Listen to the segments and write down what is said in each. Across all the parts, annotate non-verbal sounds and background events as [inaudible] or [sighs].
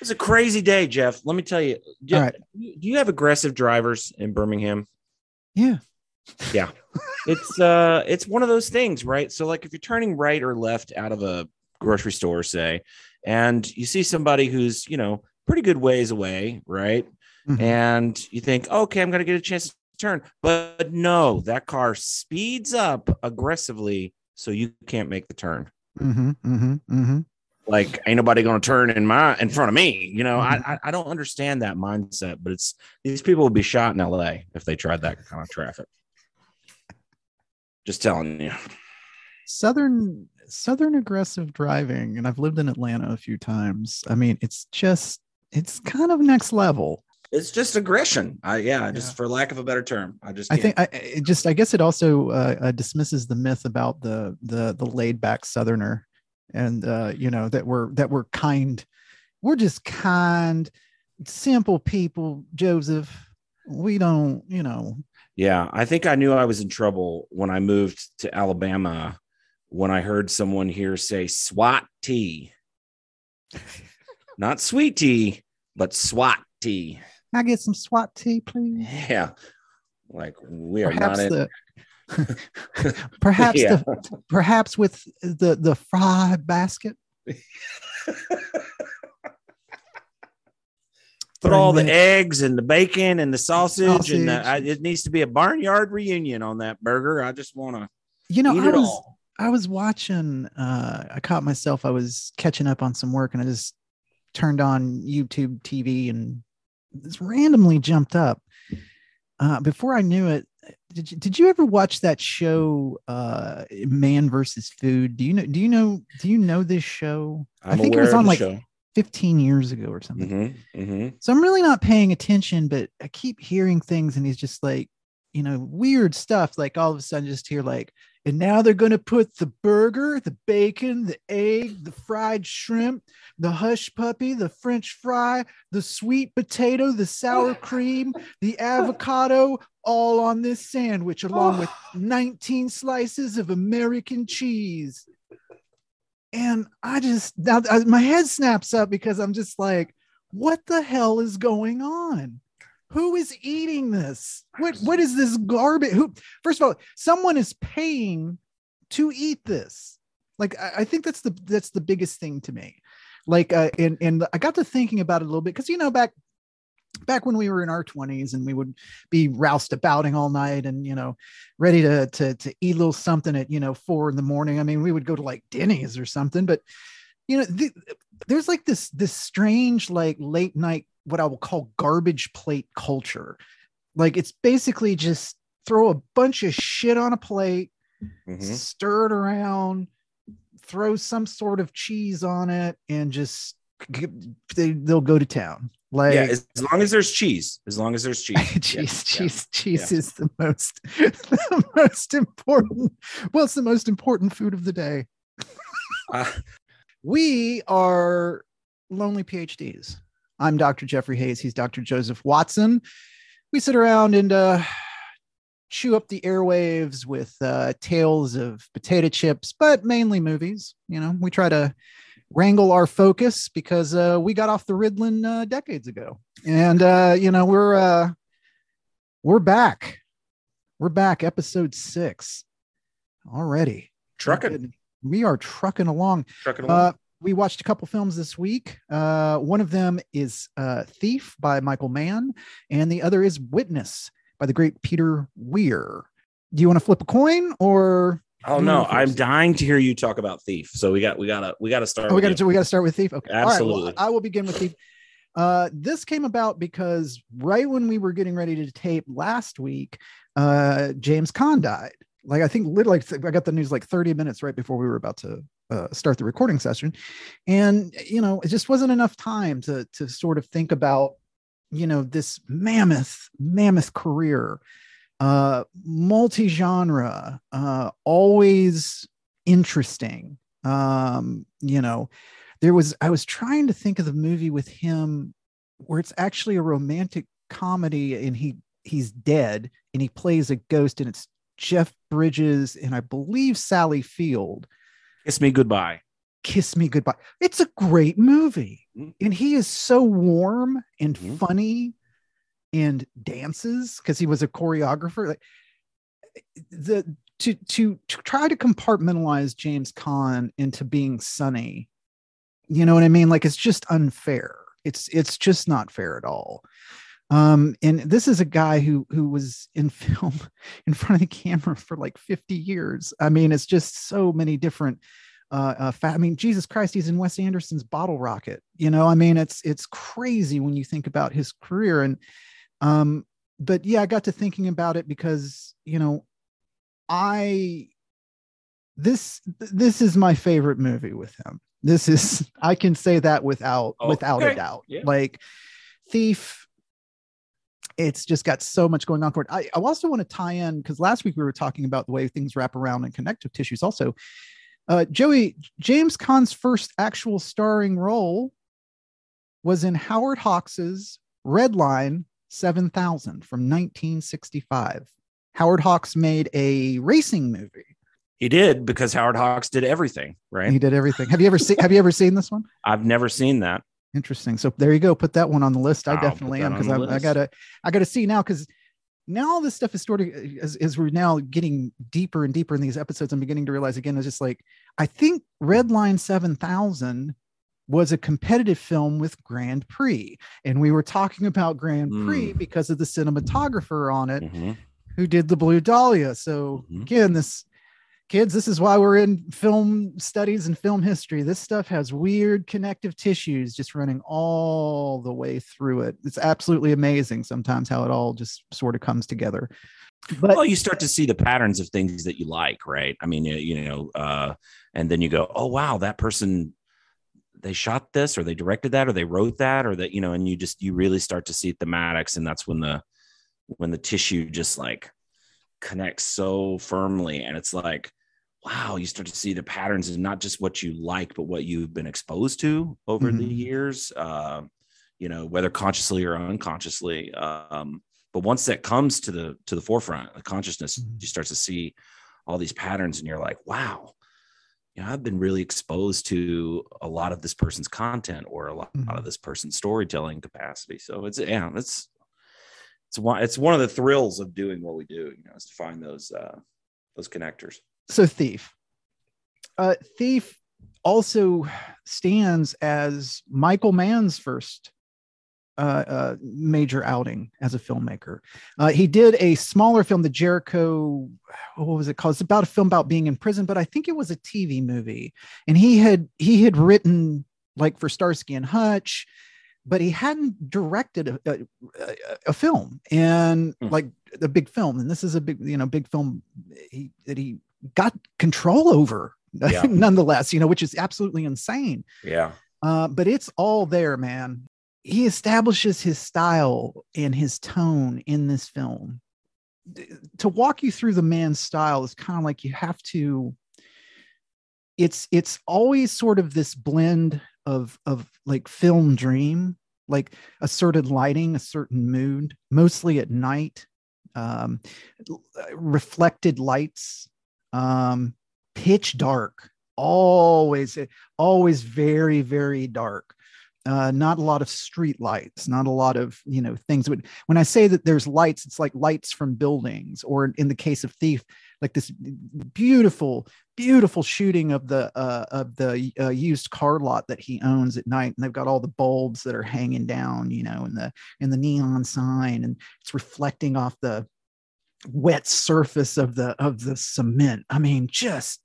It's a crazy day, Jeff. Let me tell you. Do, All right. do you have aggressive drivers in Birmingham? Yeah. Yeah. it's uh it's one of those things, right? So like if you're turning right or left out of a grocery store, say, and you see somebody who's, you know, pretty good ways away, right? Mhm. And you think, okay, I'm gonna get a chance to turn. But no, that car speeds up aggressively so you can't make the turn. Mm-hmm. Mm-hmm. Mm-hmm. Like ain't nobody gonna turn in my in front of me. You know, I, I I don't understand that mindset, but it's these people would be shot in LA if they tried that kind of traffic. Just telling you. Southern Southern aggressive driving, and I've lived in Atlanta a few times. I mean, it's just it's kind of next level. It's just aggression. I yeah, Yeah. just for lack of a better term. I just I can't. think I it just I guess it also uh, uh, dismisses the myth about the the the laid back Southerner, and uh, you know that we're that we're kind. We're just kind, simple people, Joseph. We don't, you know. yeah, I think I knew I was in trouble when I moved to Alabama when I heard someone here say SWAT tea. [laughs] Not sweet tea, but SWAT tea. Can I get some SWAT tea, please? Yeah. Like we are Perhaps not in [laughs] perhaps Yeah. the perhaps with the the fry basket. put all the eggs and the bacon and the sausage, and the, I, it needs to be a barnyard reunion on that burger. I just want to You know, I was all. I was watching uh I caught myself I was catching up on some work and I just turned on YouTube TV and this randomly jumped up. Uh before I knew it did you, did you ever watch that show uh Man versus Food? Do you know do you know do you know this show? I'm think it was on like show. 15 years ago or something. hmm hmm So I'm really not paying attention, but I keep hearing things, and he's just like, you know, weird stuff. Like all of a sudden, just hear like, and now they're going to put the burger, the bacon, the egg, the fried shrimp, the hush puppy, the French fry, the sweet potato, the sour [laughs] cream, the avocado, all on this sandwich, along with [sighs] 19 slices of American cheese. And I just now my head snaps up because I'm just like, what the hell is going on? Who is eating this? What what is this garbage? Who first of all, someone is paying to eat this. Like I, I think that's the that's the biggest thing to me. Like uh, and and I got to thinking about it a little bit because you know back back when we were in our 20s and we would be roused abouting all night and you know ready to to to eat a little something at you know four in the morning i mean we would go to like denny's or something but you know th- there's like this this strange like late night what i will call garbage plate culture like it's basically just throw a bunch of shit on a plate hmm stir it around, throw some sort of cheese on it, and just they, they'll go to town. Like yeah, as, as long as there's cheese, as long as there's [laughs] cheese. Yeah, cheese, yeah. cheese, cheese yeah. is the most [laughs] the most important. Well, it's the most important food of the day. Uh, We are lonely PhDs. I'm Dr. Jeffrey Hayes. He's Dr. Joseph Watson. We sit around and uh, chew up the airwaves with uh, tales of potato chips, but mainly movies. You know, we try to wrangle our focus because uh, we got off the Ritalin uh, decades ago, and uh, you know we're uh, we're back. We're back, episode six already. trucking, We are trucking along. trucking along. Uh, we watched a couple films this week. Uh, one of them is uh, Thief by Michael Mann, and the other is Witness by the great Peter Weir. Do you want to flip a coin or? oh no, I'm dying to hear you talk about Thief. So we got we gotta we gotta start. Oh, we with got you. to we got to start with Thief. Okay, right, well, Absolutely. I will begin with Thief. Uh, this came about because right when we were getting ready to tape last week, uh, James Caan died. Like I think literally, I got the news like 30 minutes right before we were about to uh, start the recording session, and you know it just wasn't enough time to to sort of think about you know this mammoth mammoth career, uh, multi-genre, uh, always interesting. Um, you know, there was I was trying to think of the movie with him where it's actually a romantic comedy and he he's dead and he plays a ghost and it's Jeff Bridges and I believe Sally Field. Kiss me goodbye. Kiss Me Goodbye. It's a great movie. Mhm. And he is so warm and Mhm. funny and dances because he was a choreographer. Like the to to to try to compartmentalize James Caan into being Sonny, you know what I mean? Like it's just unfair. It's it's just not fair at all. Um, and this is a guy who who was in [laughs] film in front of the camera for like 50 years. I mean, it's just so many different uh, uh fa- I mean, Jesus Christ, he's in Wes Anderson's Bottle Rocket. You know, I mean, it's it's crazy when you think about his career. And um, but yeah, I got to thinking about it because you know, I this this is my favorite movie with him. This is [laughs] I can say that without Oh, without a doubt. Yeah. Like Thief, it's just got so much going on for it. I, I also want to tie in because last week we were talking about the way things wrap around in connective tissues. Also, uh, Joey James Caan's first actual starring role was in Howard Hawks's Red Line 7000 from 1965. Howard Hawks made a racing movie. He did because Howard Hawks did everything, right? He did everything. Have you ever seen Have you ever seen this one? I've never seen that. Interesting. So there you go. Put that one on the list. I I'll definitely am because I, I gotta I gotta see now because now all this stuff is sort of as, as we're now getting deeper and deeper in these episodes, I'm beginning to realize again, it's just like I think Red Line 7000 was a competitive film with Grand Prix. And we were talking about Grand Prix Mm. because of the cinematographer on it Mhm. who did the Blue Dahlia. So Mhm. again, this kids, this is why we're in film studies and film history. This stuff has weird connective tissues just running all the way through it. It's absolutely amazing sometimes how it all just sort of comes together. But well, you start to see the patterns of things that you like, right? I mean, you, know, uh, and then you go, oh wow, that person they shot this or they directed that or they wrote that or that, you know, and you just you really start to see thematics, and that's when the when the tissue just like connects so firmly, and it's like, wow, you start to see the patterns and not just what you like, but what you've been exposed to over the Mhm. years, uh, you know, whether consciously or unconsciously. Um, but once that comes to the to the forefront the consciousness Mhm. you start to see all these patterns and you're like wow you know i've been really exposed to a lot of this person's content or a lot, Mhm. of this person's storytelling capacity so it's yeah it's it's one it's one of the thrills of doing what we do you know is to find those uh those connectors so Thief. Uh, Thief also stands as Michael Mann's first uh, uh, major outing as a filmmaker. Uh, he did a smaller film, the Jericho. What was it called? It's about a film about being in prison, but I think it was a TV movie. And he had he had written like for Starsky and Hutch, but he hadn't directed a, a, a- film and Hmm. like a big film. And this is a big you know big film he, that he got control over. [laughs] Yeah. nonetheless, you know, which is absolutely insane. yeah Uh, but it's all there, man. He establishes his style and his tone in this film. D- To walk you through the man's style is kind of like you have to. It's it's always sort of this blend of of like film dream, like a certain lighting, a certain mood, mostly at night, um, reflected lights, um, pitch dark, always always very very dark. Uh, not a lot of street lights not a lot of you know things. When i say that there's lights it's like lights from buildings or in the case of thief like this beautiful beautiful shooting of the uh, of the uh, used car lot that he owns at night and they've got all the bulbs that are hanging down you know and the and the neon sign and it's reflecting off the wet surface of the of the cement. I mean just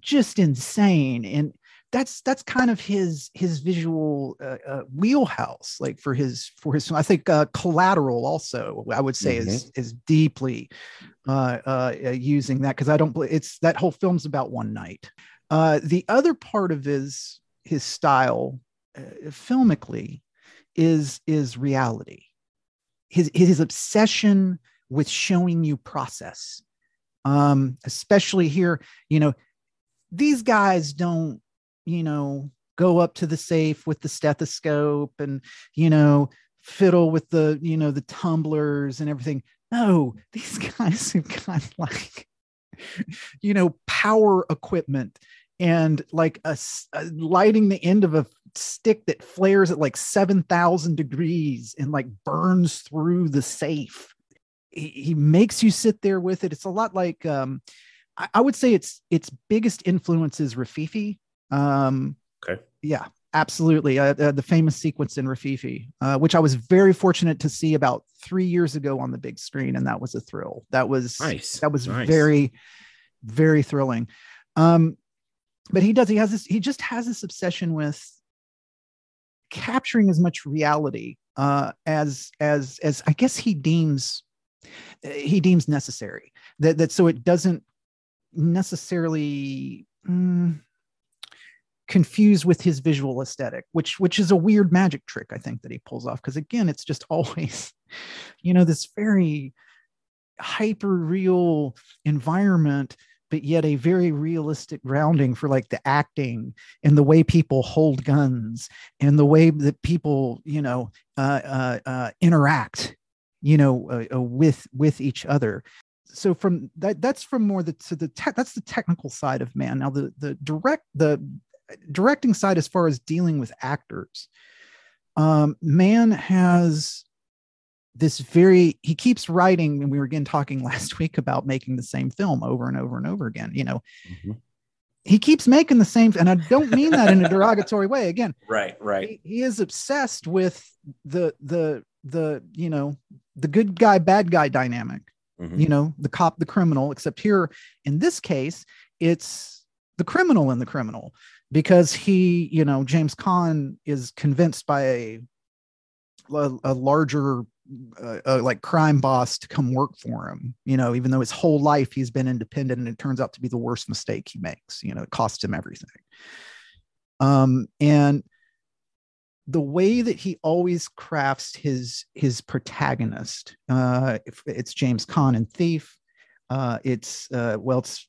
just insane. And that's that's kind of his his visual uh, uh, wheelhouse like for his for his i think uh, collateral also i would say is is deeply uh, uh, uh, using that. Because i don't believe it's that whole film's about one night. Uh, the other part of his his style uh, filmically is is reality. His his obsession with showing you process. Um especially here you know these guys don't you know go up to the safe with the stethoscope and you know fiddle with the you know the tumblers and everything. No [laughs] these guys have got like you know power equipment and like a, a, lighting the end of a stick that flares at like 7000 degrees and like burns through the safe he, he makes you sit there with it it's a lot like um I, I would say its its biggest influence is Rififi. Um, okay. Yeah, absolutely. Uh, uh, the famous sequence in Rififi, uh, which I was very fortunate to see about three years ago on the big screen, and that was a thrill. That was nice. That was nice. very, very thrilling. Um, but he does. He has this. He just has this obsession with capturing as much reality uh, as as as I guess he deems he deems necessary. That that so it doesn't necessarily mm, confused with his visual aesthetic, which which is a weird magic trick I think that he pulls off. Because again, it's just [laughs] always, you know, this very hyper real environment but yet a very realistic grounding for like the acting and the way people hold guns and the way that people you know uh, uh, uh, interact you know uh, uh, with with each other. So from that that's from more the to the te- that's the technical side of Mann. Now the the direct the directing side as far as dealing with actors um Mann has this very he keeps writing and we were again talking [laughs] last week about making the same film over and over and over again you know. Mm-hmm. he keeps making the same and i don't mean that in a [laughs] derogatory way. Again right right. he, he is obsessed with the the the you know the good guy bad guy dynamic mm-hmm. you know the cop the criminal except here in this case it's the criminal and the criminal because he you know james caan is convinced by a a, a larger uh, uh, like crime boss to come work for him you know even though his whole life he's been independent and it turns out to be the worst mistake he makes you know it costs him everything um and the way that he always crafts his his protagonist uh it's james caan and thief uh it's uh well it's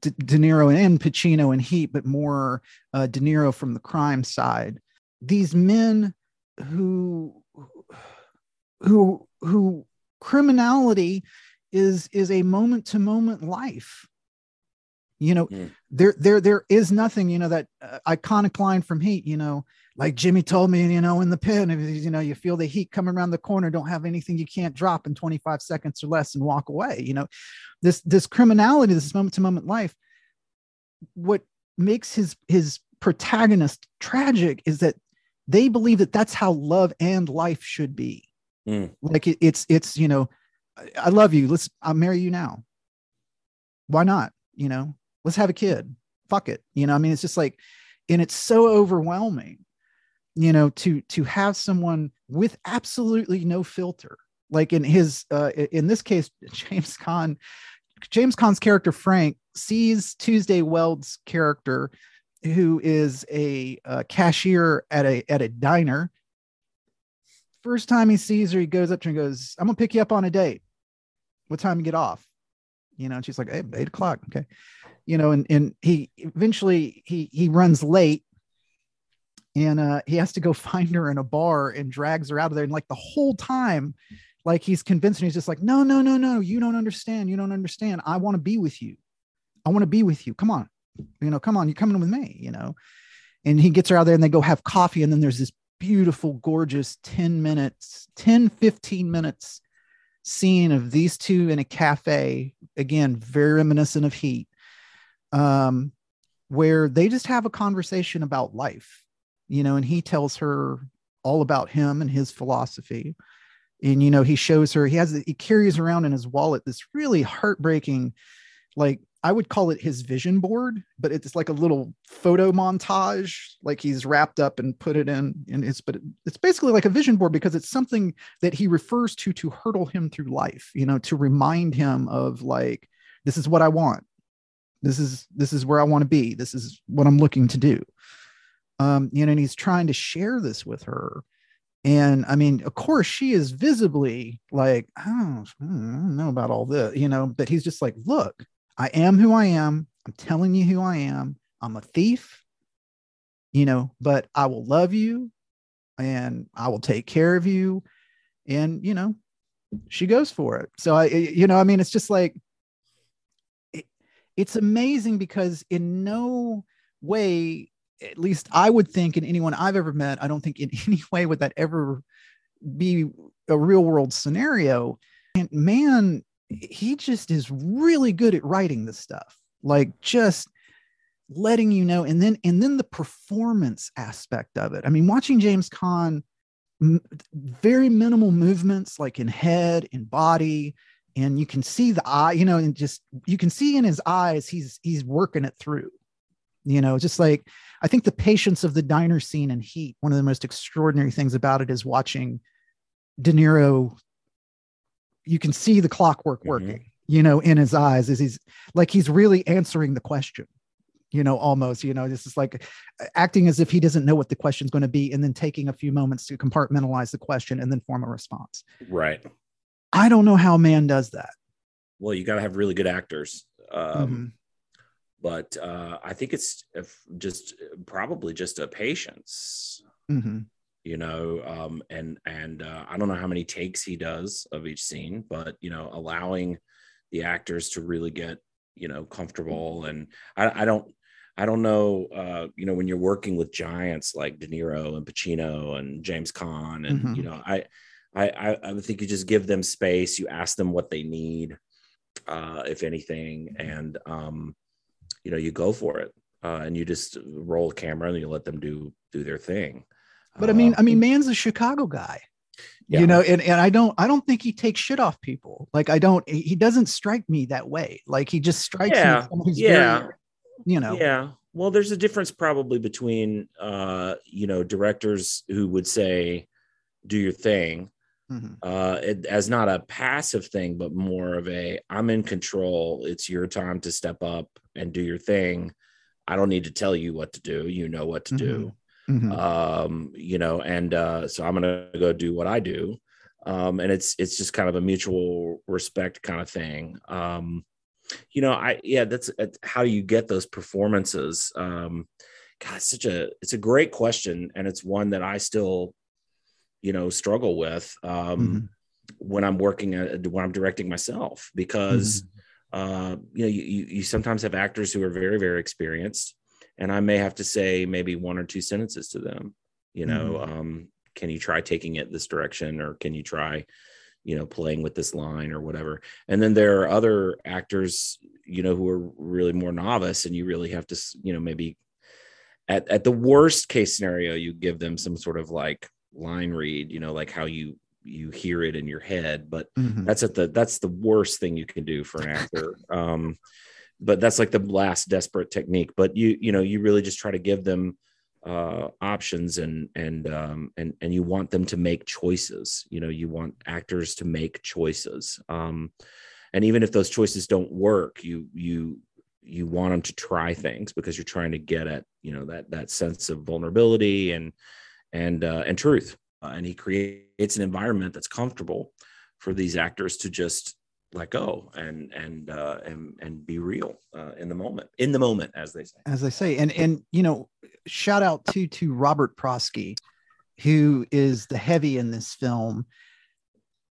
De, De Niro and Pacino and Heat, but more uh, De Niro from the crime side. These men who who who criminality is is a moment to moment life you know mm. there there there is nothing you know that uh, iconic line from heat you know like jimmy told me you know in the pen you know you feel the heat coming around the corner don't have anything you can't drop in 25 seconds or less and walk away you know. This this criminality this moment to moment life what makes his his protagonist tragic is that they believe that that's how love and life should be. Mm. like it, it's it's you know i love you let's i'll marry you now. Why not? You know let's have a kid. Fuck it you know i mean it's just like and it's so overwhelming you know to to have someone with absolutely no filter like in his uh in this case [laughs] james caan james caan's character frank sees tuesday weld's character who is a, a cashier at a at a diner. First time he sees her he goes up to her and goes i'm gonna pick you up on a date. What time you get off? You know and she's like hey, eight o'clock okay. You know and and he eventually he he runs late and uh he has to go [laughs] find her in a bar and drags her out of there and like the whole time like he's convinced and he's just like no no no no you don't understand you don't understand. I want to be with you. I want to be with you. Come on. You know come on you're coming with me you know? And he gets her out there and they go have coffee and then there's this beautiful gorgeous 10 minutes 10 15 minutes scene of these two in a cafe again very reminiscent of heat um where they just have a conversation about life you know and he tells her all about him and his philosophy and you know he shows her he has he carries around in his wallet this really heartbreaking like I would call it his vision board, but it's like a little photo montage, like he's wrapped up and put it in. And it's but it's basically like a vision board because it's something that he refers to to hurdle him through life, you know, to remind him of like, this is what I want. This is this is where I want to be. This is what I'm looking to do. Um, you know, and he's trying to share this with her. And I mean, of course, she is visibly like, oh, I don't know about all this, you know, but he's just like, look, I am who I am. I'm telling you who I am. I'm a thief, you know, but I will love you and I will take care of you. And, you know, she goes for it. So I, you know, I mean, it's just like, it, it's amazing because in no way, at least I would think in anyone I've ever met, I don't think in [laughs] any way would that ever be a real world scenario. And man, he just is really good at writing this stuff. Like just letting you know and then and then the performance aspect of it i mean watching james caan m- very minimal movements like in head and body and you can see the eye you know and just you can see in his eyes he's he's working it through you know just like i think the patience of the diner scene in heat one of the most extraordinary things about it is watching de niro you can see the clockwork working mm-hmm. you know in his eyes as he's like he's really answering the question you know, almost, you know, this is like acting as if he doesn't know what the question's going to be and then taking a few moments to compartmentalize the question and then form a response. Right. I don't know how Mann does that. Well, you got to have really good actors. Um, mm-hmm. But uh, I think it's just probably just a patience. Mm-hmm. You know, um, and and uh, I don't know how many takes he does of each scene, but you know, allowing the actors to really get you know comfortable and I, I don't I don't know, uh, you know, when you're working with giants like De Niro and Pacino and James Caan, and mm-hmm. you know, I, I, I think you just give them space. You ask them what they need, uh, if anything, and um, you know, you go for it, uh, and you just roll a camera and you let them do do their thing. But I mean, I mean, Mann's a Chicago guy. Yeah. you know and, and i don't i don't think he takes shit off people like i don't he doesn't strike me that way like he just strikes yeah. me yeah very, you know yeah well there's a difference probably between uh you know directors who would say do your thing mm-hmm. uh it, as not a passive thing but more of a i'm in control it's your time to step up and do your thing i don't need to tell you what to do you know what to mm-hmm. do mm-hmm. um you know and uh so i'm gonna go do what i do um and it's it's just kind of a mutual respect kind of thing um you know i yeah that's how do you get those performances um god it's such a it's a great question and it's one that i still you know struggle with um mm-hmm. when i'm working at when i'm directing myself because mm-hmm. Uh you know you, you sometimes have actors who are very very experienced and i may have to say maybe one or two sentences to them you know mm-hmm. um can you try taking it this direction or can you try you know playing with this line or whatever and then there are other actors you know who are really more novice and you really have to you know maybe at, at the worst case scenario you give them some sort of like line read you know like how you you hear it in your head but mm-hmm. that's at the that's the worst thing you can do for an actor [laughs] um but that's like the last desperate technique but you you know you really just try to give them uh, options and and um, and and you want them to make choices. You know, you want actors to make choices. Um, and even if those choices don't work, you you you want them to try things because you're trying to get at you know that that sense of vulnerability and and uh, and truth. Uh, and he creates an environment that's comfortable for these actors to just let go and and uh, and and be real uh, in the moment in the moment as they say. As they say and and you know shout out to to Robert Prosky who is the heavy in this film.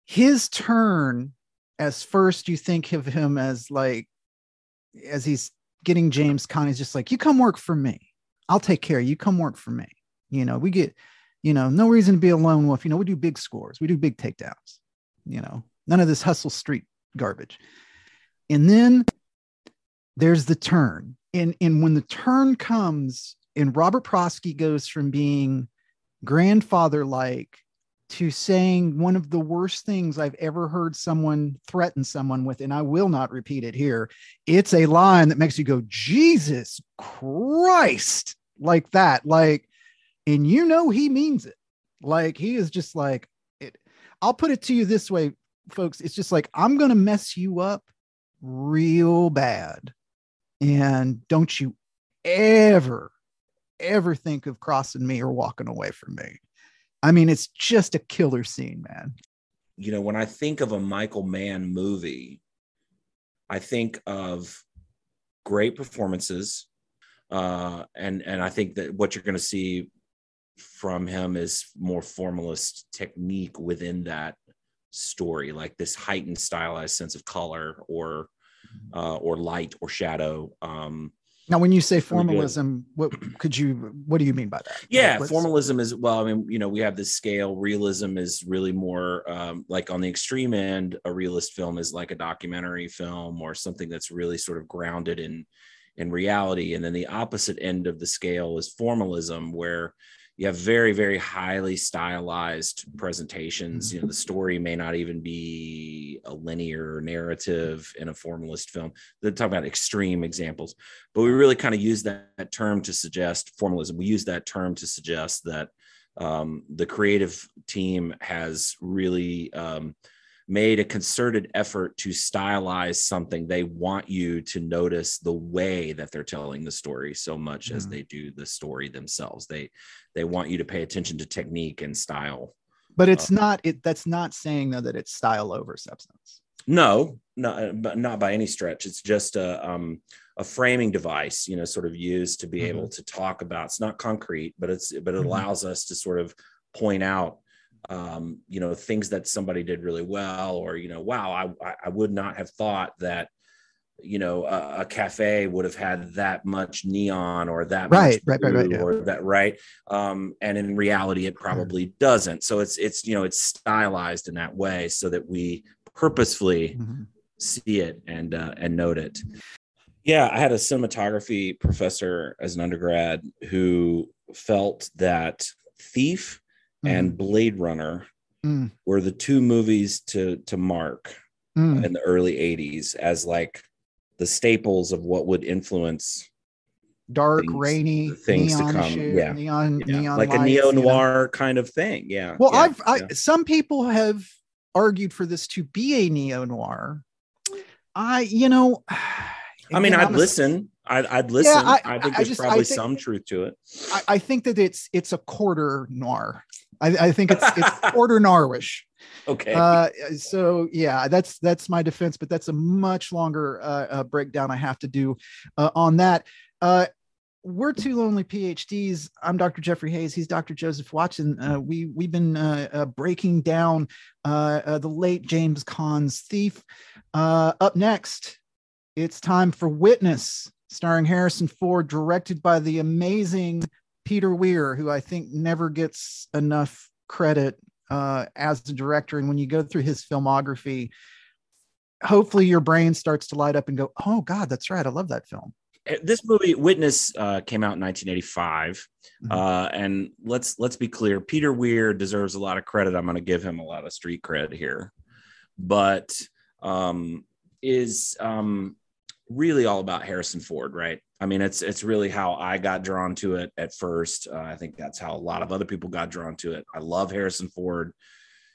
His turn as first you think of him as like as he's getting James Caan he's just like you come work for me. I'll take care you come work for me. You know we get you know no reason to be a lone wolf you know we do big scores we do big takedowns you know none of this hustle street garbage. And then there's the turn. And, and when the turn comes, and Robert Prosky goes from being grandfather like to saying one of the worst things I've ever heard someone threaten someone with, and I will not repeat it here. It's a line that makes you go, Jesus Christ, like that. Like, and you know he means it. Like he is just like it. I'll put it to you this way, folks, it's just like, I'm to mess you up real bad. And don't you ever, ever think of crossing me or walking away from me. I mean, it's just a killer scene, man. You know, when I think of a Michael Mann movie, I think of great performances. Uh, and and I think that what you're going to see from him is more formalist technique within that story, like this heightened stylized sense of color or uh, or light or shadow. Um, Now, when you say formalism, what could you? What do you mean by that? yeah, What's- formalism is well. I mean, you know, we have this scale. Realism is really more um, like on the extreme end. A realist film is like a documentary film or something that's really sort of grounded in in reality. And then the opposite end of the scale is formalism, where you have very, very highly stylized presentations. You know, the story may not even be a linear narrative in a formalist film. They're talking about extreme examples, but we really kind of use that, that term to suggest formalism. We use that term to suggest that um, the creative team has really um, made a concerted effort to stylize something. They want you to notice the way that they're telling the story so much as Mhm. they do the story themselves. They they want you to pay attention to technique and style. But it's Uh, not. It that's not saying though that it's style over substance. No, not but not by any stretch. It's just a um, a framing device, you know, sort of used to be Mhm. able to talk about. It's not concrete, but it's but it Mhm. allows us to sort of point out, um, you know, things that somebody did really well, or you know, wow, I I- would not have thought that, you know, a, a cafe would have had that much neon or that Right, much right, right, right, yeah. or that right, um, and in reality, it probably doesn't. So it's it's you know it's stylized in that way so that we purposefully Mhm. see it and uh, and note it. Yeah, I had a cinematography professor as an undergrad who felt that Thief and Blade Runner Mm. were the two movies to to mark Mm. in the early 80s as like the staples of what would influence dark, things- rainy, things to come, yeah. neon, yeah, neon like a lights, neo you know? noir kind of thing. Yeah. Well, yeah, I've I, yeah. some people have argued for this to be a neo noir. I, you know, [sighs] I mean, I'd a- listen. I'd, I'd listen. I- I, think I there's just- probably think- some truth to it. I, I think that it's it's a quarter noir. I, I think it's it's [laughs] quarter noirish. Okay. Uh, so yeah, that's that's my defense, but that's a much longer uh, uh, breakdown I have to do uh, on that. Uh, we're two lonely PhDs. I'm Dr. Jeffrey Hayes. He's Dr. Joseph Watson. Uh, we we've been breaking down uh, uh, the late James Caan's Thief. Uh, up next, it's time for Witness, starring Harrison Ford, directed by the amazing Peter Weir, who I think never gets enough credit uh, as a director. And when you go through his filmography, hopefully your brain starts to light up and go, "Oh God, that's right, I love that film." Uh, this movie witness uh, came out in 1985 Mhm. uh, and let's let's be clear peter weir deserves a lot of credit i'm going to give him a lot of street cred here but um, is um, really all about harrison ford right? I mean it's it's really how i got drawn to it at first. Uh, i think that's how a lot of other people got drawn to it. I love harrison ford.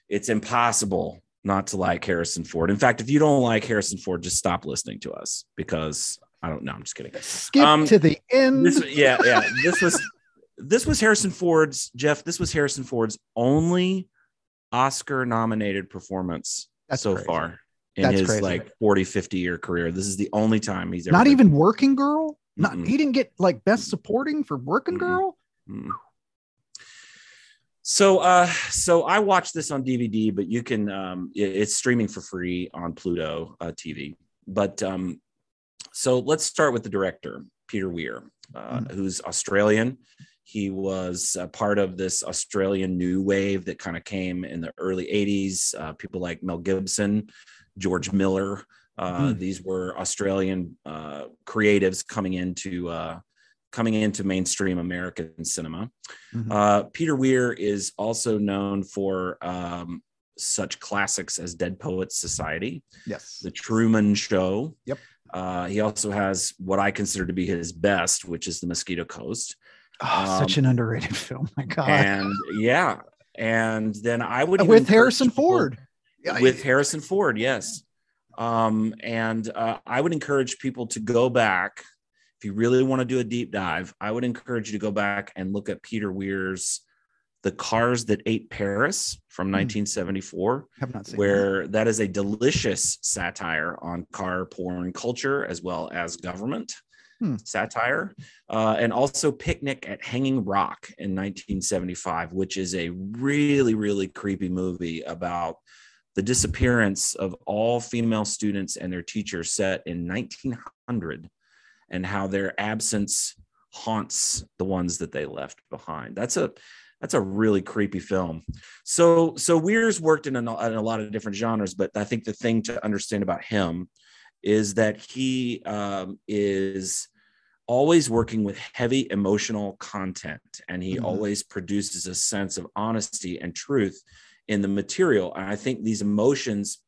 It's impossible not to like harrison ford. In fact if you don't like harrison ford just stop listening to us because i don't know i'm just kidding. Skip Um, to the end. this yeah yeah. This was this was harrison ford's jeff this was harrison ford's only oscar nominated performance That's so crazy. far in That's his crazy. like 40 50 year career this is the only time he's ever Not even Working Girl. Not Mm-mm. he didn't get like best supporting for Working Mm-mm. Girl. Mm. So, uh, so I watched this on DVD, but you can, um, it- it's streaming for free on Pluto uh, TV. But um, so let's start with the director, Peter Weir, uh, Mm. who's Australian. He was a part of this Australian new wave that kind of came in the early 80s. Uh, people like Mel Gibson, George Miller. Uh, Mm. These were Australian uh, creatives coming into uh, coming into mainstream American cinema. Mhm. Uh, Peter Weir is also known for um, such classics as Dead Poets Society, Yes. The Truman Show. Yep. Uh, he also has what I consider to be his best, which is The Mosquito Coast. Oh, such um, an underrated [laughs] film. My God. And yeah, and then I would With encourage Harrison people- Ford. Yeah, with Harrison Ford, yes. Um, and uh, I would encourage people to go back if you really want to do a deep dive. I would encourage you to go back and look at Peter Weir's "The Cars That Ate Paris" from Hmm. 1974, have not seen that. where that is a delicious satire on car porn culture as well as government. Hmm. satire, uh, and also Picnic at Hanging Rock in 1975, which is a really, really creepy movie about the disappearance of all female students and their teachers set in 1900 and how their absence haunts the ones that they left behind. That's a that's a really creepy film. So so Weir's worked in a, in a lot of different genres, but I think the thing to understand about him is that he um, is always working with heavy emotional content and he Mhm. always produces a sense of honesty and truth in the material. And i think these emotions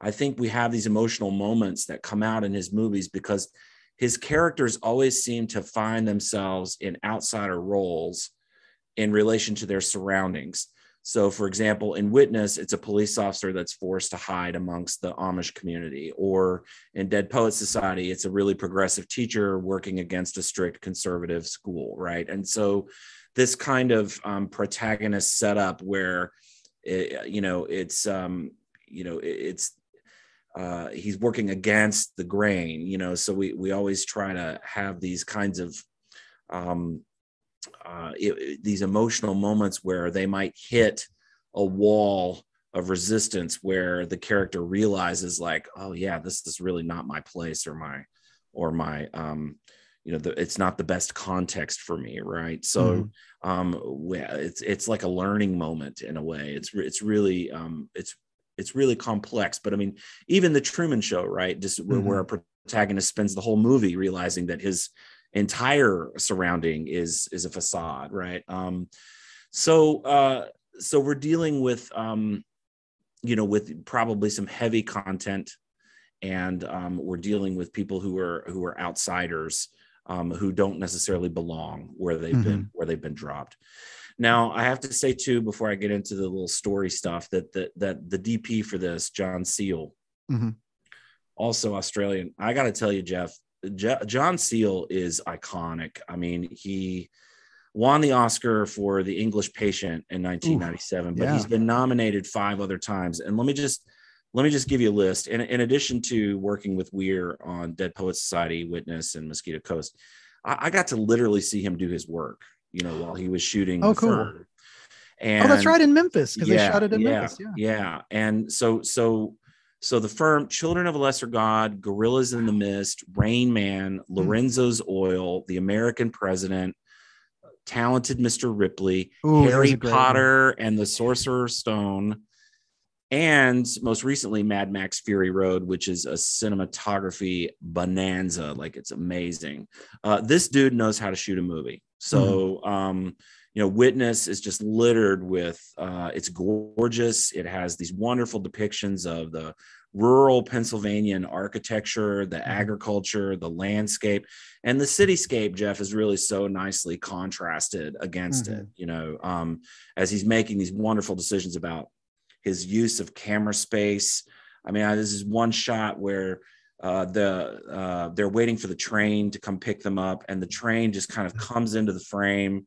i think we have these emotional moments that come out in his movies because his characters always seem to find themselves in outsider roles in relation to their surroundings. So for example in witness it's a police officer that's forced to hide amongst the amish community. Or in Dead Poet Society, it's a really progressive teacher working against a strict conservative school, right? And so this kind of um, protagonist setup where, it, you know, it's, um, you know, it- it's, uh, he's working against the grain, you know, so we, we always try to have these kinds of, um, uh, it- it- these emotional moments where they might hit a wall of resistance where the character realizes like oh yeah this is really not my place or my or my um you know the, it's not the best context for me right? So um we- it's it's like a learning moment in a way. It's it's really um it's it's really complex but i mean even the truman show right? Just where, where a protagonist spends the whole movie realizing that his entire surrounding is is a facade right? Um so uh so we're dealing with um you know with probably some heavy content and um, we're dealing with people who are who are outsiders um, who don't necessarily belong where they've been where they've been dropped now i have to say too before i get into the little story stuff that that, that the dp for this John Seale Mhm. also australian i got to tell you jeff Je- John Seale is iconic i mean he won the Oscar for The English Patient in 1997, but yeah. he's been nominated five other times. And let me just let me just give you a list. In, in addition to working with Weir on Dead Poet Society, Witness, and Mosquito Coast, I, I got to literally see him do his work. You know, while he was shooting. Oh, cool. And oh, that's right in Memphis because they shot it in yeah, Memphis. Yeah. yeah. And so so so the firm Children of a Lesser God, Gorillas in the Mist, Rain Man, Hmm. Lorenzo's Oil, The American President, Talented Mr. Ripley, Ooh, Harry great one. Potter and the Sorcerer's Stone, and most recently Mad Max Fury Road, which is a cinematography bonanza. Like it's amazing. Uh, this dude knows how to shoot a movie. So, um, you know, Witness is just littered with. Uh, it's gorgeous. It has these wonderful depictions of the rural Pennsylvanian architecture, the agriculture, the landscape, and the cityscape. Jeff is really so nicely contrasted against it. You know, um, as he's making these wonderful decisions about his use of camera space. I mean, this is one shot where uh, the uh, they're waiting for the train to come pick them up, and the train just kind of comes into the frame,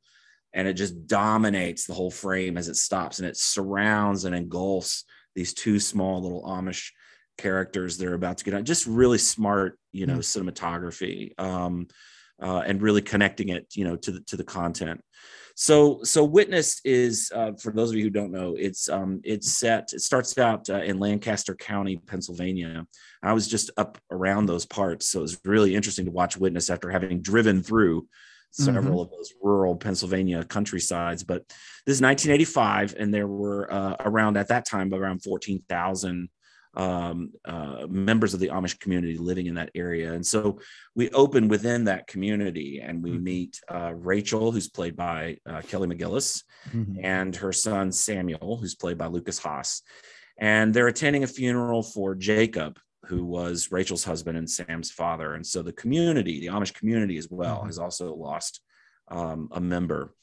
and it just dominates the whole frame as it stops, and it surrounds and engulfs these two small little Amish characters they're about to get on. Just really smart, you know, cinematography, um, uh, and really connecting it, you know, to the to the content. So, so Witness is uh, for those of you who don't know, it's um, it's set. It starts out uh, in Lancaster County, Pennsylvania. I was just up around those parts, so it was really interesting to watch Witness after having driven through several of those rural Pennsylvania countrysides. But this is 1985, and there were uh, around at that time around 14,000 um, uh, members of the Amish community living in that area. And so we open within that community and we Mhm. meet uh, Rachel, who's played by uh, Kelly McGillis, Mhm. and her son Samuel, who's played by Lukas Haas. And they're attending a funeral for Jacob, who was Rachel's husband and Sam's father. And so the community, the Amish community as well, Mhm. has also lost um, a member.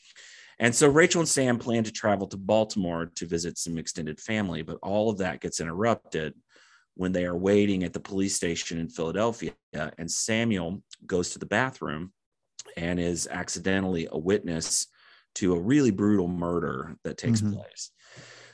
And so Rachel and Sam plan to travel to Baltimore to visit some extended family, but all of that gets interrupted when they are waiting at the police station in Philadelphia. And Samuel goes to the bathroom and is accidentally a witness to a really brutal murder that takes Mhm. place.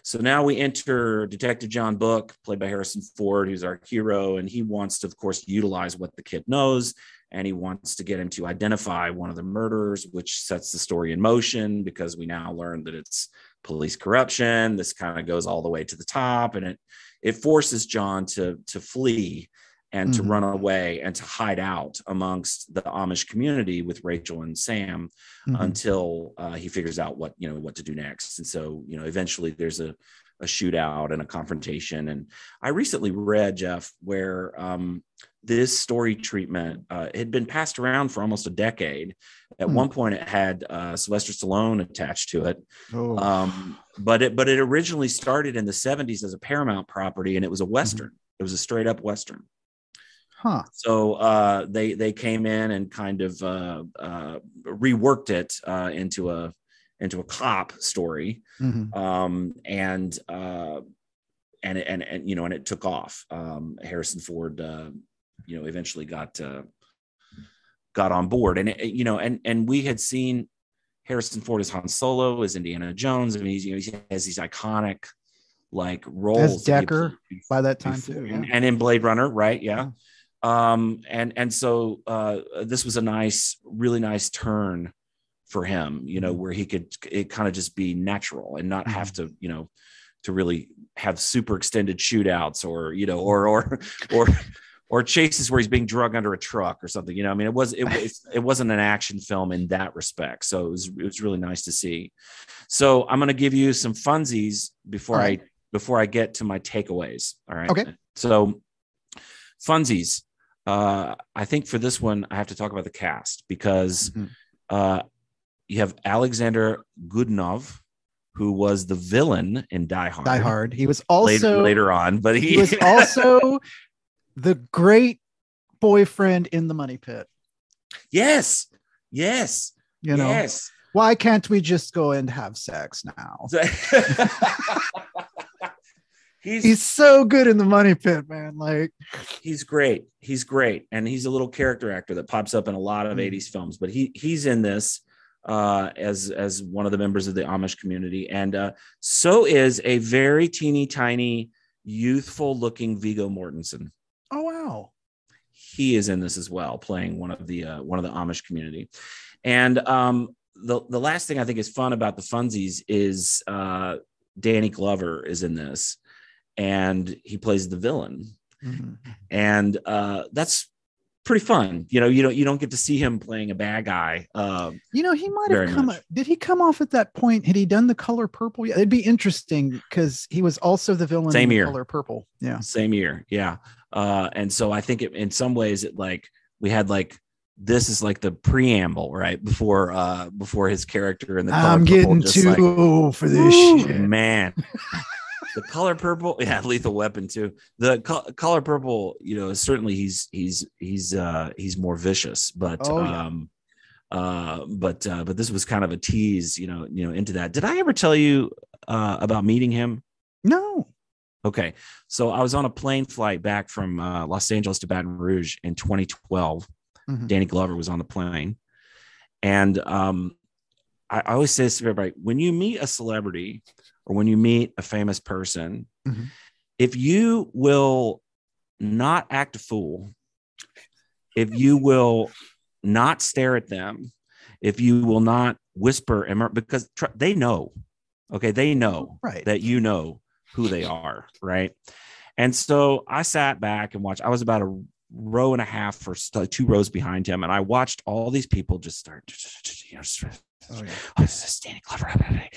So now we enter Detective John Book, played by Harrison Ford, who's our hero, and he wants to, of course, utilize what the kid knows and he wants to get him to identify one of the murderers, which sets the story in motion because we now learn that it's police corruption. This kind of goes all the way to the top, and it it forces John to to flee and to Mhm. run away and to hide out amongst the Amish community with Rachel and Sam Mhm. until uh, he figures out what you know what to do next. And so you know eventually there's a a shootout and a confrontation. And I recently read Jeff where um, this story treatment uh, had been passed around for almost a decade. At Hmm. one point, it had uh, Sylvester Stallone attached to it, Oh. um, but it but it originally started in the 70s as a Paramount property, and it was a western. It was a straight up western. huh. So uh, they they came in and kind of uh, uh, reworked it uh, into a into a cop story, Mhm. um, and uh, and and and you know, and it took off. Um, Harrison Ford, uh, you know, eventually got uh, got on board, and it, you know, and and we had seen Harrison Ford as Han Solo, as Indiana Jones. I mean, he's, you know, he has these iconic like roles he Deckard By that time before- too. and, Yeah. and in Blade Runner, right? Yeah. Um, and and so uh, this was a nice, really nice turn for him, you know, Mhm. where he could it kind of just be natural and not have to, you know, to really have super extended shootouts or you know, or or [laughs] or or chases where he's being drug under a truck or something. You know, I mean, it was it was it wasn't an action film in that respect. So it was it was really nice to see. So I'm going to give you some funsies before right. I before I get to my takeaways. All right. Okay. So funsies. Uh, I think for this one, I have to talk about the cast because Mhm. uh, you have Alexander Godunov, who was the villain in Die Hard. Die Hard. He was also later on, but he, he was [laughs] also the great boyfriend in the money pit. yes, yes, You know, yes. why can't we just go and have sex now? [laughs] he's He's so good in the money pit, man. Like, he's great. He's great, and he's a little character actor that pops up in a lot of Mm. '80s films. But he he's in this uh, as as one of the members of the Amish community, and uh, so is a very teeny tiny, youthful looking Viggo Mortensen. oh wow. He is in this as well, playing one of the uh, one of the Amish community. And um, the the last thing I think is fun about the funsies is uh, Danny Glover is in this, and he plays the villain Mhm. and uh, that's pretty fun. You know, you don't you don't get to see him playing a bad guy. Um, You know, he might have come. much. Did he come off at that point? Had he done the color purple? Yeah, it'd be interesting because he was also the villain Same in year. color purple. Yeah. same year, yeah. Uh, and so I think it, in some ways it like we had like this is like the preamble right before uh before his character in the I'm getting too like, old for this shit. man. [laughs] the color purple, [laughs] yeah, lethal weapon too. The co- color purple, you know, certainly he's he's he's uh he's more vicious, but Oh, yeah. um uh but uh but this was kind of a tease, you know, you know, into that. Did I ever tell you uh about meeting him? No. Okay. So I was on a plane flight back from uh, Los Angeles to Baton Rouge in 2012. Mhm. Danny Glover was on the plane. And um, I, I always say this to everybody when you meet a celebrity or when you meet a famous person, Mhm. if you will not act a fool, if you will not stare at them, if you will not whisper, because tr- they know, okay, they know Right. that you know who they are, right? And so I sat back and watched. I was about a row and a half or two rows behind him, and I watched all these people just start, you know, Oh, yeah. oh, this is Danny Glover,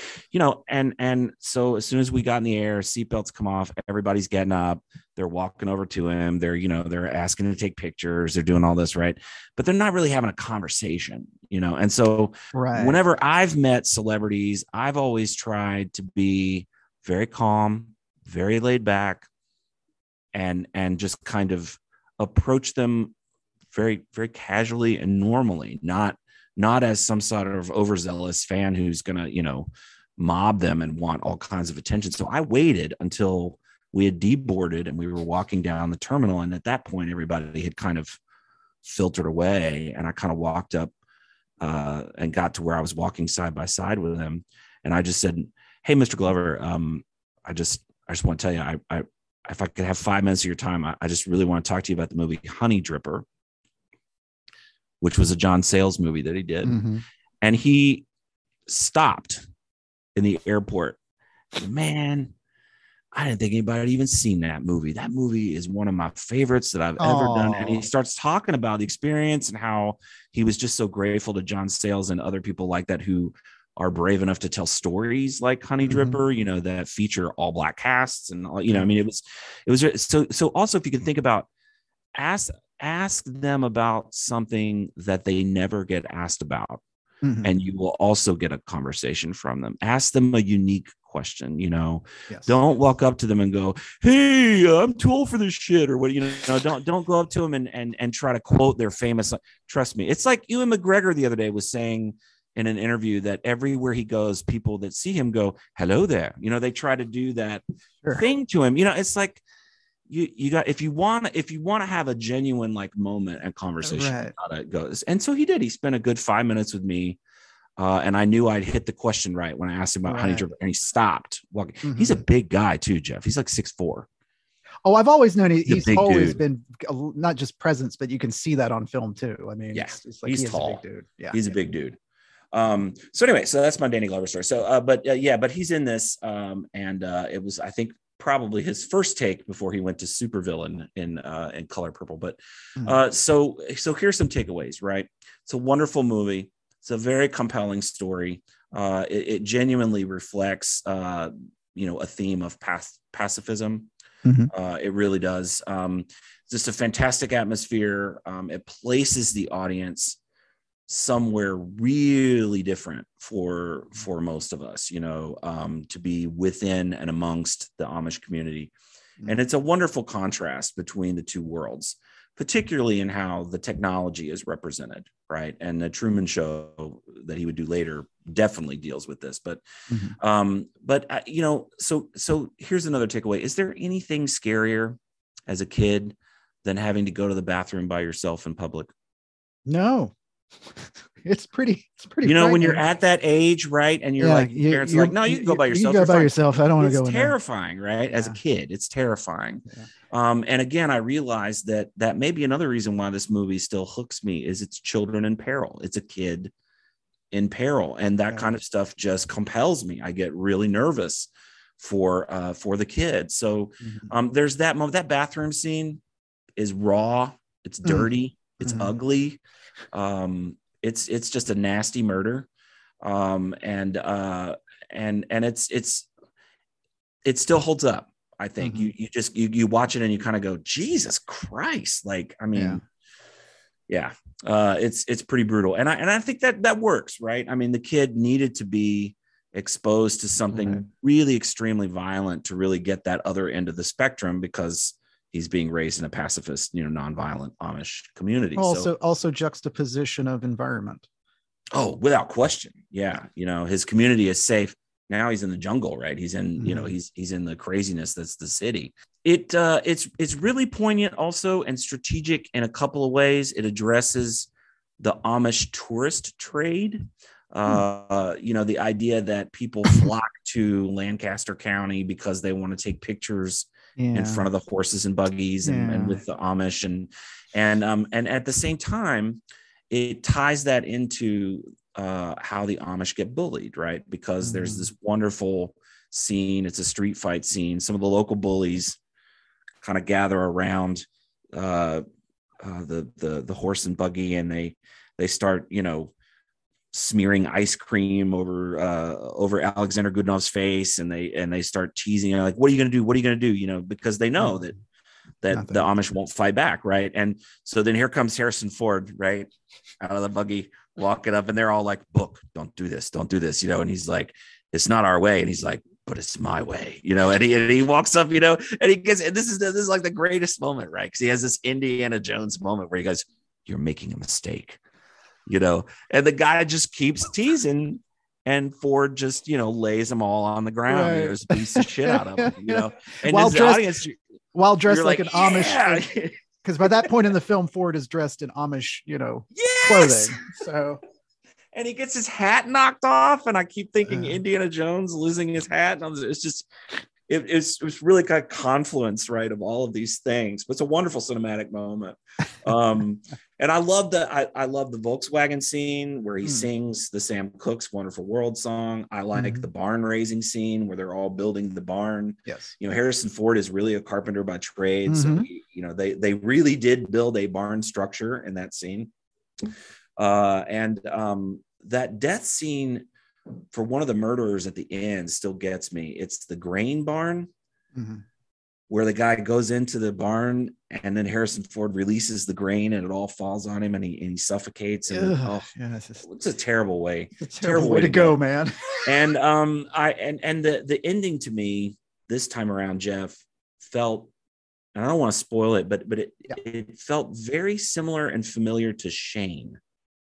[laughs] you know, and and so as soon as we got in the air, seatbelts come off, everybody's getting up, they're walking over to him, they're you know they're asking to take pictures, they're doing all this right, but they're not really having a conversation, you know, and so Right. whenever I've met celebrities, I've always tried to be very calm, very laid back, and and just kind of approach them very very casually and normally, not not as some sort of overzealous fan who's gonna you know mob them and want all kinds of attention. So I waited until we had deboarded and we were walking down the terminal, and at that point, everybody had kind of filtered away, and I kind of walked up uh, and got to where I was walking side by side with him, and I just said, "Hey, Mr. Glover, um, I just I just want to tell you, I, I if I could have five minutes of your time, I, I just really want to talk to you about the movie Honeydripper." which was a John Sayles movie that he did, Mhm. and he stopped in the airport. Man, I didn't think anybody had even seen that movie. That movie is one of my favorites that I've ever done. And he starts talking about the experience and how he was just so grateful to John Sayles and other people like that who are brave enough to tell stories like Honey Mhm. Dripper, you know, that feature all black casts and all, you know, I mean, it was, it was so, so also if you can think about ask, ask them about something that they never get asked about Mhm. and you will also get a conversation from them. Ask them a unique question, you know. Yes. Don't walk up to them and go, "Hey, I'm too old for this shit," or what you know. don't don't go up to them and and and try to quote their famous. Trust me, it's like Ewan McGregor the other day was saying in an interview that everywhere he goes, people that see him go, "Hello there." You know, they try to do that Sure. thing to him. You know, it's like you you got if you want if you want to have a genuine like moment and conversation, Right. you gotta go. And so he did. He spent a good five minutes with me. Uh, and I knew I'd hit the question right when I asked him about honey Right. dripper, and he stopped walking. He's a big guy too, Jeff. He's like six four. Oh, I've always known he, He's he's always dude. been not just presence, but you can see that on film too. I mean, Yeah, it's, it's like he's he tall. big dude. Yeah, He's a big dude. Um, so anyway, so that's my Danny Glover story. So, uh, but uh, yeah, but he's in this, um, and uh, it was I think probably his first take before he went to supervillain in uh, in Color Purple. But Mhm. uh, so so here's some takeaways. Right, it's a wonderful movie. It's a very compelling story. Uh, it, it genuinely reflects, uh, you know, a theme of pac- pacifism. Mhm. Uh, it really does. Um, just a fantastic atmosphere. Um, it places the audience somewhere really different for for most of us you know um to be within and amongst the amish community. And it's a wonderful contrast between the two worlds particularly in how the technology is represented right? And the truman show that he would do later definitely deals with this but Mhm. um but uh, you know so so here's another takeaway. Is there anything scarier as a kid than having to go to the bathroom by yourself in public? No, [laughs] it's pretty. It's pretty. you know when you're at that age right and you're Yeah, like you- parents are you're- like no you can go by you yourself go you're by fine." yourself. I don't want to go in there. terrifying right as a kid it's terrifying Yeah. um and again i realized that that may be another reason why this movie still hooks me is it's children in peril it's a kid in peril and that Yeah. kind of stuff just compels me i get really nervous for uh for the kids so Mhm. um there's that moment that bathroom scene is raw it's Mhm. dirty it's Mhm. ugly um it's it's just a nasty murder. Um and uh and and it's it's it still holds up i think. Mhm. you you just you you watch it and you kind of go jesus christ. Like i mean Yeah. yeah, uh it's it's pretty brutal. And i and i think that that works right? I mean the kid needed to be exposed to something really extremely violent to really get that other end of the spectrum because he's being raised in a pacifist you know nonviolent amish community. Also, so also juxtaposition of environment. oh without question. Yeah. You know his community is safe. Now he's in the jungle right? He's in you know Mhm. he's he's in the craziness that's the city. It uh it's it's really poignant also and strategic in a couple of ways. It addresses the amish tourist trade. Uh you know the idea that people [laughs] flock to lancaster county because they want to take pictures Yeah. in front of the horses and buggies and, and with the Amish and and um and at the same time it ties that into uh how the Amish get bullied right because there's Mhm. this wonderful scene it's a street fight scene some of the local bullies kind of gather around uh, uh the the the horse and buggy and they they start you know smearing ice cream over uh over Alexander Godunov's face and they and they start teasing like what are you going to do? What are you going to do? You know because they know that that Nothing. the Amish won't fight back right? And so then here comes Harrison Ford right out of the buggy walking up and they're all like book don't do this don't do this you know? And he's like it's not our way and he's like but it's my way you know? And he, and he walks up you know? And he gets and this is this is like the greatest moment right? Because he has this Indiana Jones moment where he goes you're making a mistake you know, and the guy just keeps teasing, and Ford just you know lays them all on the ground, Right. just beats the shit out of them, you know, [laughs] and While dressed- audience, While dressed like, like, an Amish, because by that point in the film, Ford is dressed in Amish, you know, yes! clothing. So and he gets his hat knocked off, and I keep thinking Uh. Indiana Jones losing his hat, and it's just. It, it's, it's really kind of confluence, right, of all of these things. But it's a wonderful cinematic moment. um, [laughs] and I love the I, I love the Volkswagen scene where he Hmm. sings the Sam Cooke's "Wonderful World" song. I like Mhm. the barn raising scene where they're all building the barn. Yes. You know, Harrison Ford is really a carpenter by trade, so Mhm. he, you know they they really did build a barn structure in that scene. Uh, and um, that death scene for one of the murderers at the end still gets me. It's the grain barn Mhm. where the guy goes into the barn and then Harrison Ford releases the grain and it all falls on him and he, and he suffocates. And Ugh, oh, yeah, it's, just, it's a terrible way. it's a terrible, terrible way way to to go, go. man. [laughs] And um, I and and the the ending to me this time around, Jeff, felt and I don't want to spoil it, but but it Yeah. it felt very similar and familiar to Shane,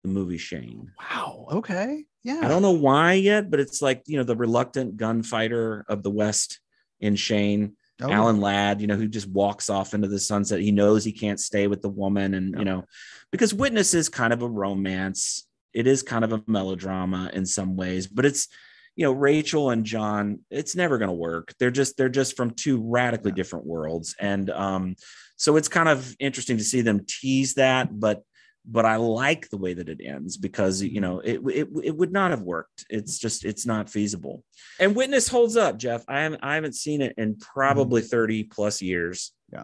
the movie Shane. Wow. Okay. Yeah. I don't know why yet, but it's like you know the reluctant gunfighter of the West in Shane. Oh, Alan Ladd, you know, who just walks off into the sunset. He knows he can't stay with the woman, and Yeah. you know, because Witness is kind of a romance. It is kind of a melodrama in some ways, but it's you know Rachel and John. It's never going to work. They're just they're just from two radically Yeah. different worlds, and um, so it's kind of interesting to see them tease that, but but I like the way that it ends because you know it, it it would not have worked. It's just it's not feasible. And Witness holds up, Jeff. I haven't I haven't seen it in probably 30 plus years. Yeah.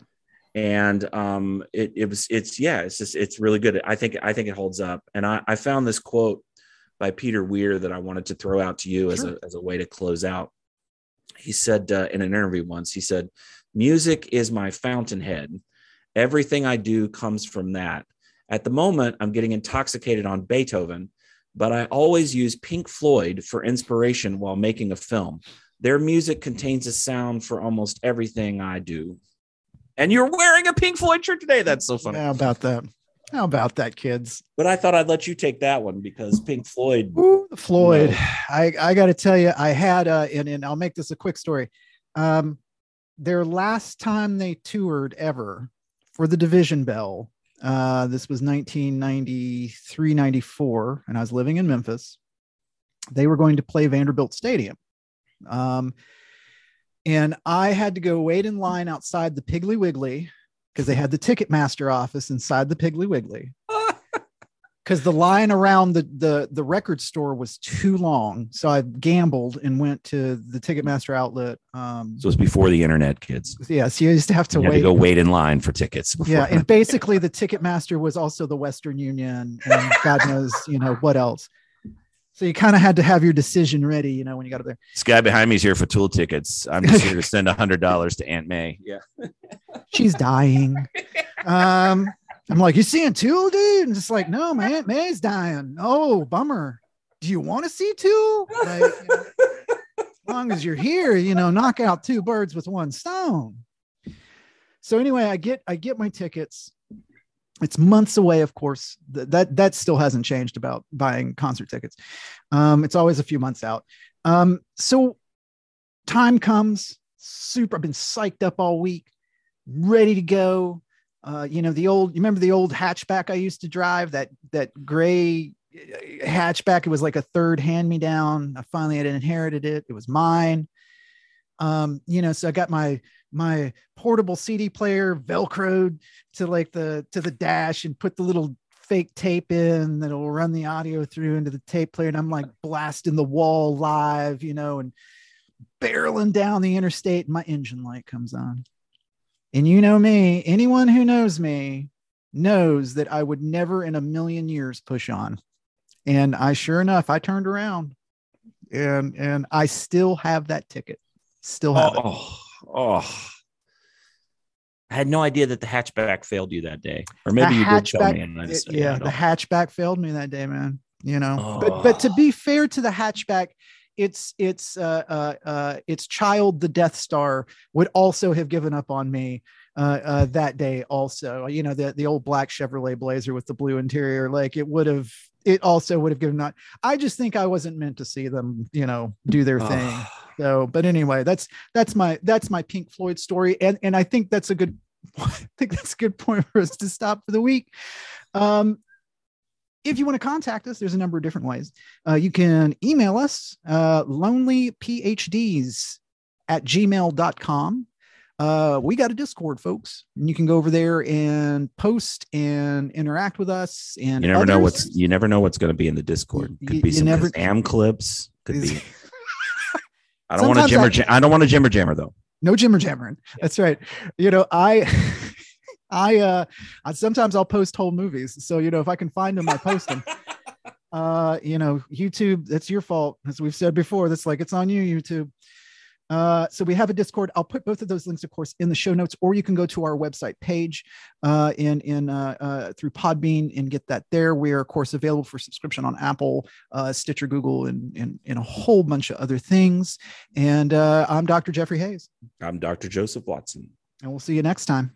And um it, it was it's yeah, it's just it's really good. I think I think it holds up. And I, I found this quote by Peter Weir that I wanted to throw out to you as a as a way to close out. He said uh, in an interview once, he said, Music is my fountainhead. Everything I do comes from that. At the moment, I'm getting intoxicated on Beethoven, but I always use Pink Floyd for inspiration while making a film. Their music contains a sound for almost everything I do. And you're wearing a Pink Floyd shirt today. That's so funny. How about that? How about that, kids? But I thought I'd let you take that one because Pink Floyd. Ooh, Floyd. No. I, I got to tell you, I had, uh, and, and I'll make this a quick story. Um, their last time they toured ever for the Division Bell, uh, this was 1993 94, and I was living in Memphis. They were going to play Vanderbilt Stadium. Um, and I had to go wait in line outside the Piggly Wiggly because they had the Ticketmaster office inside the Piggly Wiggly because the line around the, the the record store was too long. So I gambled and went to the Ticketmaster outlet. Um, So it's before the internet, kids. yeah, so you used to have to You had wait. to go wait in line for tickets. Before. [laughs] yeah, and basically the Ticketmaster was also the Western Union, and God knows you know what else. So you kind of had to have your decision ready, you know, when you got up there. this guy behind me is here for tool tickets. I'm just here to [laughs] send a hundred dollars to Aunt May. Yeah. She's dying. [laughs] Um, I'm like, you seeing Tool, dude? And just like, no, man, Aunt May's dying. Oh, bummer. Do you want to see Tool? Like, you know, [laughs] as long as you're here, you know, knock out two birds with one stone. So anyway, I get I get my tickets. It's months away, of course. Th- that that still hasn't changed about buying concert tickets. Um, it's always a few months out. Um, so time comes, super. I've been psyched up all week, ready to go. Uh, you know the old. You remember the old hatchback I used to drive? That that gray uh, hatchback. It was like a third hand me down. I finally had inherited it. It was mine. Um, you know, so I got my my portable CD player velcroed to like the to the dash and put the little fake tape in that'll run the audio through into the tape player. And I'm like blasting the wall live, you know, and barreling down the interstate. And my engine light comes on. And you know me, anyone who knows me knows that I would never in a million years push on. And I sure enough, I turned around and and I still have that ticket. Still have it. Oh, oh. I had no idea that the hatchback failed you that day, or maybe The you did tell me. And I just, It- yeah, I the hatchback failed me that day, man. You know, but but oh. to Oh. be fair to the hatchback, it's it's uh, uh, uh, its child, the Death Star, would also have given up on me uh, uh, that day. Also, you know, the the old black Chevrolet Blazer with the blue interior, like it would have. It also would have given up. I just think I wasn't meant to see them, you know, do their thing. So, but anyway, that's that's my that's my Pink Floyd story, and and I think that's a good [laughs] I think that's a good point for us to stop for the week. Um, if you want to contact us, there's a number of different ways. Uh, you can email us uh, lonelyphds at gmail.com. uh, we got a Discord, folks. And you can go over there and post and interact with us. And You never know what's you never know what's going to be in the Discord. You- Could be you some never- am clips. Could be. [laughs] I don't want to jimmer. I- jam- I don't want to jimmer jammer though. no jimmer jammering. That's right. You know, I. [laughs] I uh I, sometimes I'll post whole movies. So you know if I can find them, I post them. [laughs] uh, you know, YouTube, that's your fault. As we've said before, that's like it's on you, YouTube. Uh, so we have a Discord. I'll put both of those links, of course, in the show notes, or you can go to our website page uh, in in uh, uh, through Podbean and get that there. We are, of course, available for subscription on Apple, uh, Stitcher, Google, and, and and a whole bunch of other things. And uh, I'm Dr. Jeffrey Hayes, I'm Dr. Joseph Watson. and we'll see you next time.